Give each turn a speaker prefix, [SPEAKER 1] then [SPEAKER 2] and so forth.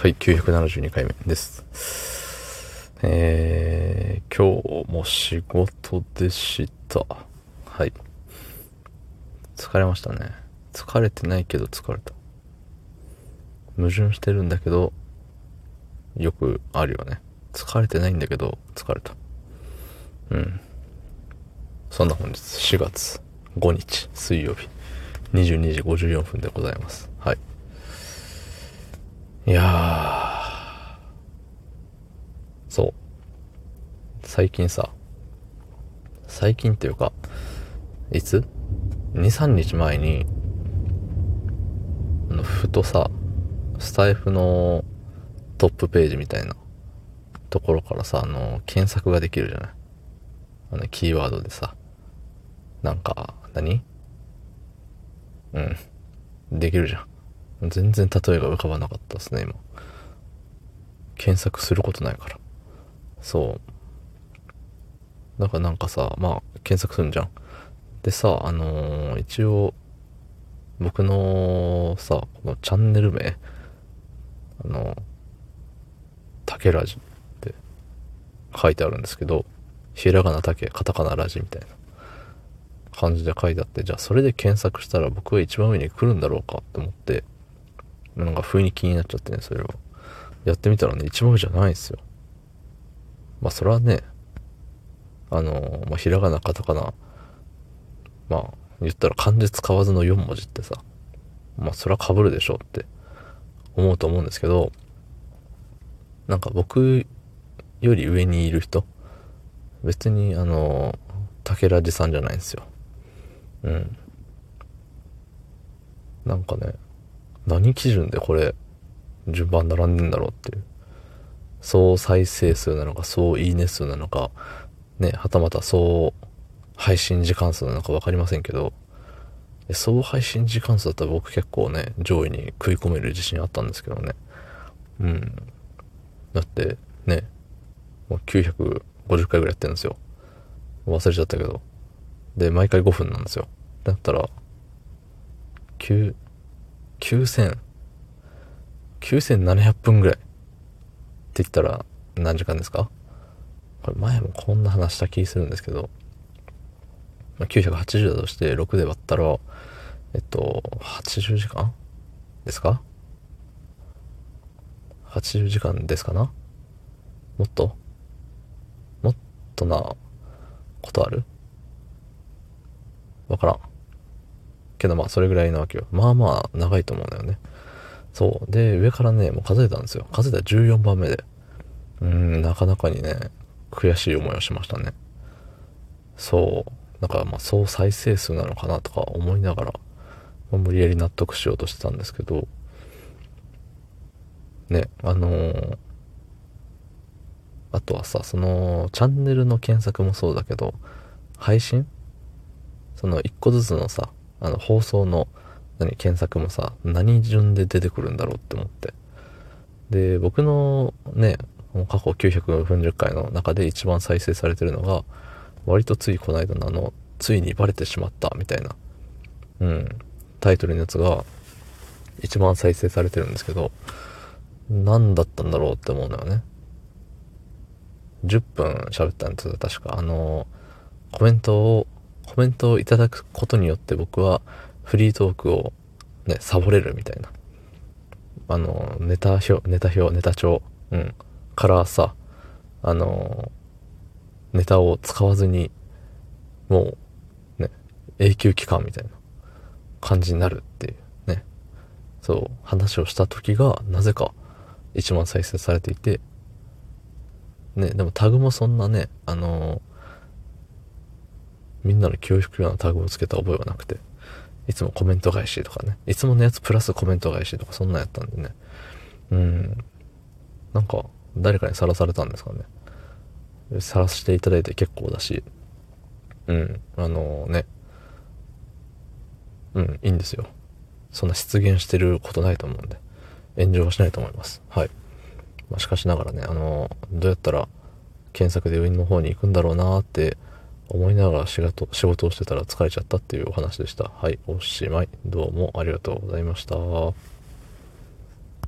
[SPEAKER 1] はい、972回目です。えー、今日も仕事でした。はい。疲れましたね。疲れてないけど疲れた。矛盾してるんだけど、よくあるよね。疲れてないんだけど、疲れた。うん。そんな本日、4月5日、水曜日、22時54分でございます。はい。いやー、そう。最近さ、最近っていうか、いつ ?2、3日前に、あの、ふとさ、スタイフのトップページみたいなところからさ、あの、検索ができるじゃない？あの、キーワードでさ、なんか、何？うん。できるじゃん。全然例えが浮かばなかったですね、今。検索することないから。そう。だからなんかさ、まあ、検索するんじゃん。でさ、あのー一応、僕のさ、このチャンネル名、あの、竹ラジって書いてあるんですけど、ひらがな竹、カタカナラジみたいな感じで書いてあって、じゃあそれで検索したら僕は一番上に来るんだろうかって思って、なんか不意に気になっちゃってね、それを。やってみたらね、一番上じゃないんですよ。まあそれはね、あのまあ、ひらがな、カタカナ、まあ、言ったら漢字使わずの4文字ってさ、まあそれは被るでしょうって思うと思うんですけど、なんか僕より上にいる人、別にあの、竹ラジさんじゃないんですよ。うん。なんかね、何基準でこれ、順番並んでんだろうっていう。総再生数なのか、総いいね数なのか、ね、はたまた総配信時間数なのか分かりませんけど、総配信時間数だったら僕結構ね、上位に食い込める自信あったんですけどね。うん。だって、ね、もう950回ぐらいやってるんですよ。忘れちゃったけど。で、毎回5分なんですよ。だったら、9、9000、9700分ぐらい。って言ったら何時間ですか？これ前もこんな話した気するんですけど、まあ980だとして6で割ったら、えっと、80時間ですか ?80 時間ですかな？もっと？もっとなことある？わからん。けどまあそれぐらいなわけよ。まあまあ長いと思うんだよね。そう。で、上からね、もう数えたんですよ。数えたら14番目で。うん、なかなかにね、悔しい思いをしましたね。そう。だからまあ総再生数なのかなとか思いながら、まあ無理やり納得しようとしてたんですけど、ね、あのーあとはさ、その、チャンネルの検索もそうだけど、配信？その一個ずつのさ、あの放送の何検索もさ、何順で出てくるんだろうって思って。で、僕のね、過去940回の中で一番再生されてるのが、割とついこの間のあの、ついにバレてしまったみたいな、うん、タイトルのやつが一番再生されてるんですけど、何だったんだろうって思うのよね。10分喋ったんですよ、確か。あの、コメントを、コメントをいただくことによって僕はフリートークをね、サボれるみたいな。あの、ネタ表、ネタ表、ネタ帳、うん、からさ、あの、ネタを使わずに、もう、ね、永久期間みたいな感じになるっていうね、そう、話をした時が、なぜか1万再生されていて、ね、でもタグもそんなね、あのみんなの気を引くようなタグをつけた覚えはなくて、いつもコメント返しとかね、いつものやつプラスコメント返しとかそんなんやったんでね、うん、なんか誰かにさらされたんですかね。さらしていただいて結構だし、うん、あのね、うん、いいんですよ。そんな出現してることないと思うんで、炎上はしないと思います。はい。まあ、しかしながらね、あの、どうやったら検索で上の方に行くんだろうなって思いながら仕事仕事をしてたら疲れちゃったっていうお話でした。はい、おしまい。どうもありがとうございました。